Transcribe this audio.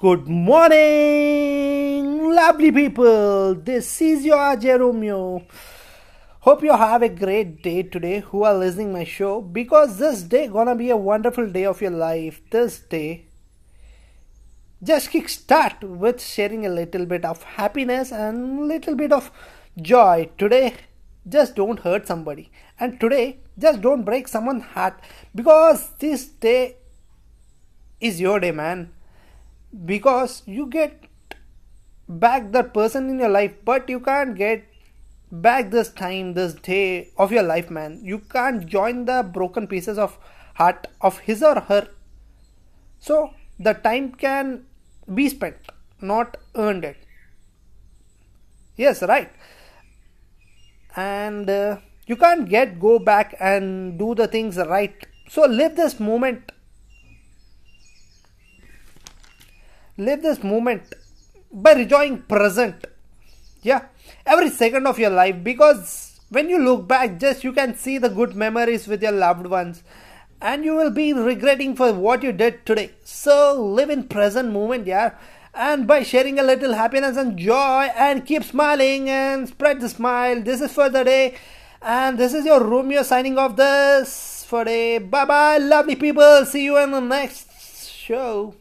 Good morning, lovely people. This is your Ajay. Hope you have a great day today who are listening my show because this day gonna be a wonderful day of your life. This day just kick start with sharing a little bit of happiness and little bit of joy. Today just don't hurt somebody and today just don't break someone's heart because this day is your day man because you get back that person in your life but you can't get back this time this day of your life man. You can't join the broken pieces of heart of his or her. So the time can be spent not earned it. Yes right. And uh, you can't get go back and do the things right. So live this moment live this moment by enjoying present. Yeah. Every second of your life. Because when you look back just you can see the good memories with your loved ones. And you will be regretting for what you did today. So live in present moment yeah. And by sharing a little happiness and joy and keep smiling and spread the smile. This is for the day. And this is your romeo signing off this for day. Bye bye lovely people. See you in the next show